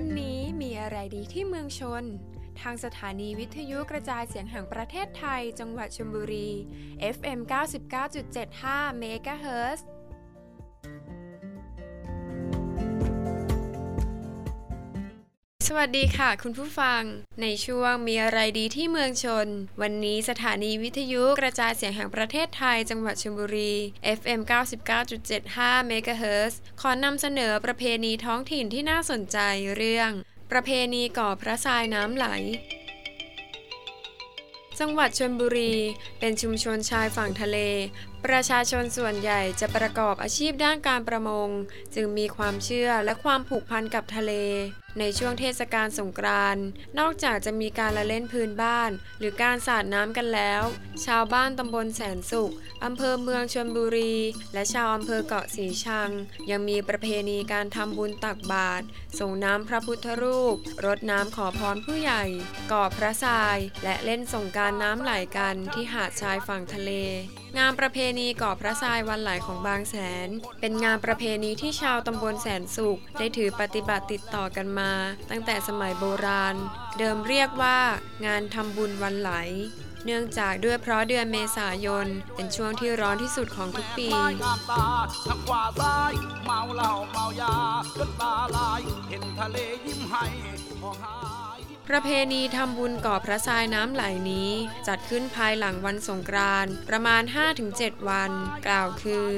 วันนี้มีอะไรดีที่เมืองชน ทางสถานีวิทยุกระจายเสียงแห่งประเทศไทย จังหวัดชลบุรี FM 99.75 MHz สวัสดีค่ะ คุณผู้ฟัง ในช่วงมีอะไรดีที่เมืองชน วันนี้สถานีวิทยุกระจายเสียงแห่งประเทศไทยจังหวัดชลบุรี FM 99.75 MHz ขอนำเสนอประเพณีท้องถิ่นที่น่าสนใจเรื่อง ประเพณีก่อพระทรายน้ำไหลจังหวัดชลบุรี เป็นชุมชนชายฝั่งทะเลประชาชนส่วนใหญ่จะประกอบอาชีพด้านการประมง จึงมีความเชื่อและความผูกพันกับทะเล ในช่วงเทศกาลสงกรานต์นอกจากจะมีการละเล่นพื้นบ้าน หรือการสาดน้ำกันแล้ว ชาวบ้านตำบลแสนสุขอำเภอเมืองชลบุรี และชาวอำเภอเกาะสีชัง ยังมีประเพณีการทำบุญตักบาตรส่งน้ำพระพุทธรูปรดน้ำขอพรผู้ใหญ่ก่อพระทราย และเล่นสงกรารน้ำไหลกันที่หาดชายฝั่งทะเลงานประเพณีก่อพระทรายวันไหลของบางแสน เป็นงานประเพณีที่ชาวตำบลแสนสุข ได้ถือปฏิบัติติดต่อกันมา ตั้งแต่สมัยโบราณ เดิมเรียกว่า งานทำบุญวันไหล เนื่องจากด้วยเพราะเดือนเมษายน เป็นช่วงที่ร้อนที่สุดของทุกปีเห็นทะเลยิ้มให้ ประเพณีทำบุญก่อพระทรายน้ำไหลนี้ จัดขึ้นภายหลังวันสงกรานต์ประมาณ 5-7 วัน กล่าวคือ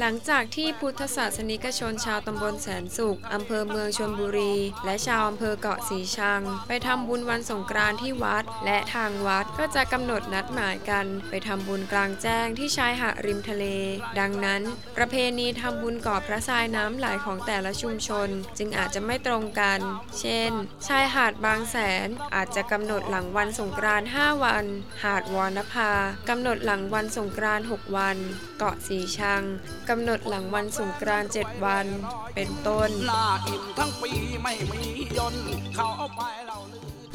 หลังจากที่พุทธศาสนิกชนชาวตำบลแสนสุข อำเภอเมืองชลบุรี และชาวอำเภอเกาะสีชัง ไปทำบุญวันสงกรานต์ที่วัด และทางวัดก็จะกำหนดนัดหมายกัน ไปทำบุญกลางแจ้งที่ชายหาดริมทะเล ดังนั้น ประเพณีทำบุญก่อพระทรายน้ำไหลของแต่ละชุมชน จึงอาจจะไม่ตรงกัน เช่น ชายหาดบางแสนอาจจะกำหนดหลังวันสงกรานต์5วัน หาดวรณภากำหนดหลังวันสงกรานต์6วัน เกาะสีชังกำหนดหลังวันสงกรานต์7วัน เป็นต้น หน้าอิ่มทั้งปีไม่มียนต์เขาเอาไปเราลืมเ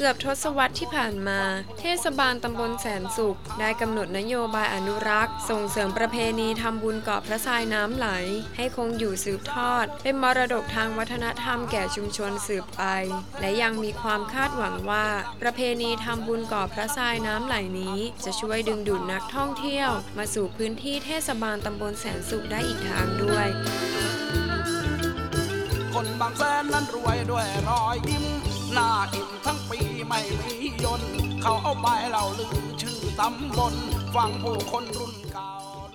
กือบทศวรรษที่ผ่านมา เทศบาลตำบลแสนสุข ได้กำหนดนโยบายอนุรักษ์ ส่งเสริมประเพณีทำบุญเกาะพระทรายน้ำไหล ให้คงอยู่สืบทอด เป็นมรดกทางวัฒนธรรมแก่ชุมชนสืบไป และยังมีความคาดหวังว่า ประเพณีทำบุญเกาะพระทรายน้ำไหลนี้ จะช่วยดึงดูดนักท่องเที่ยว มาสู่พื้นที่เทศบาลตำบลแสนสุขได้อีกทางด้วยคนบางแสนนั้นรวยด้วยรอยยิ้มหน้าอิ่มทั้ง ปีไม่มียนเขาเอาไปเราลืมชื่อตำบลฟังผู้คนรุ่นเก่า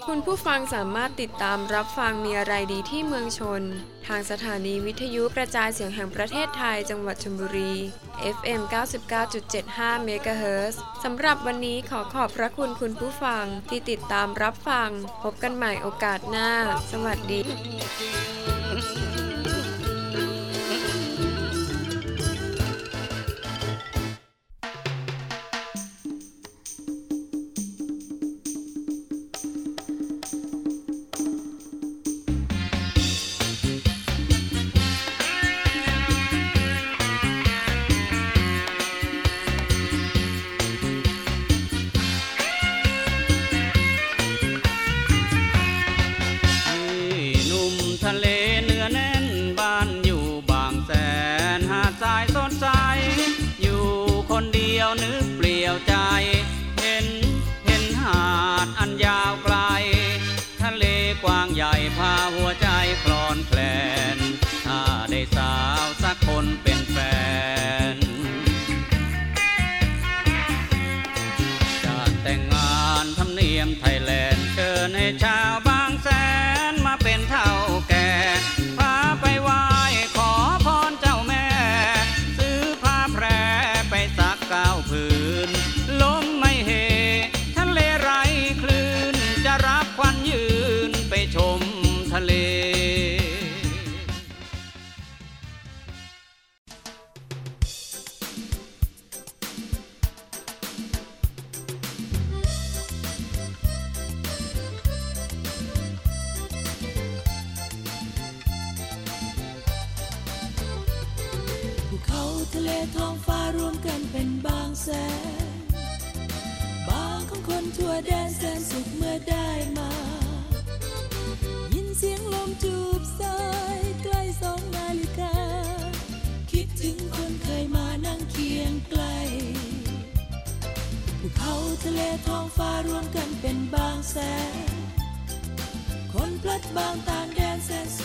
คุณผู้ฟังสามารถติดตามรับฟังมีอะไรดีที่เมืองชน ทางสถานีวิทยุกระจายเสียงแห่งประเทศไทยจังหวัดชลบุรี FM 99.75 MHz สำหรับวันนี้ขอขอบพระคุณคุณผู้ฟังที่ติดตามรับฟัง พบกันใหม่โอกาสหน้า สวัสดี เลเนื้อแน่นบ้านอยู่บางแสนหาดทรายสดใส อยู่คนเดียวนึกเปลี่ยวใจ เห็นเห็นหาดอันยาวไกล ทะเลกว้างใหญ่พาหัวใจคลอนแคลน ถ้าได้สาวสักคนเป็นแฟนจะแต่งงานทำเนียมไทย ท้องฟ้ารวมกันเป็นบางแสน บางของคนทั่วแดนแสนสุขเมื่อได้มา ยินเสียงลมจูบสายใกล้สองนาฬิกา คิดถึงคนเคยมานั่งเคียงไกลภูเขาทะเลท้องฟ้ารวมกันเป็นบางแสน คนพลัดบางต่างแดนแสนสุข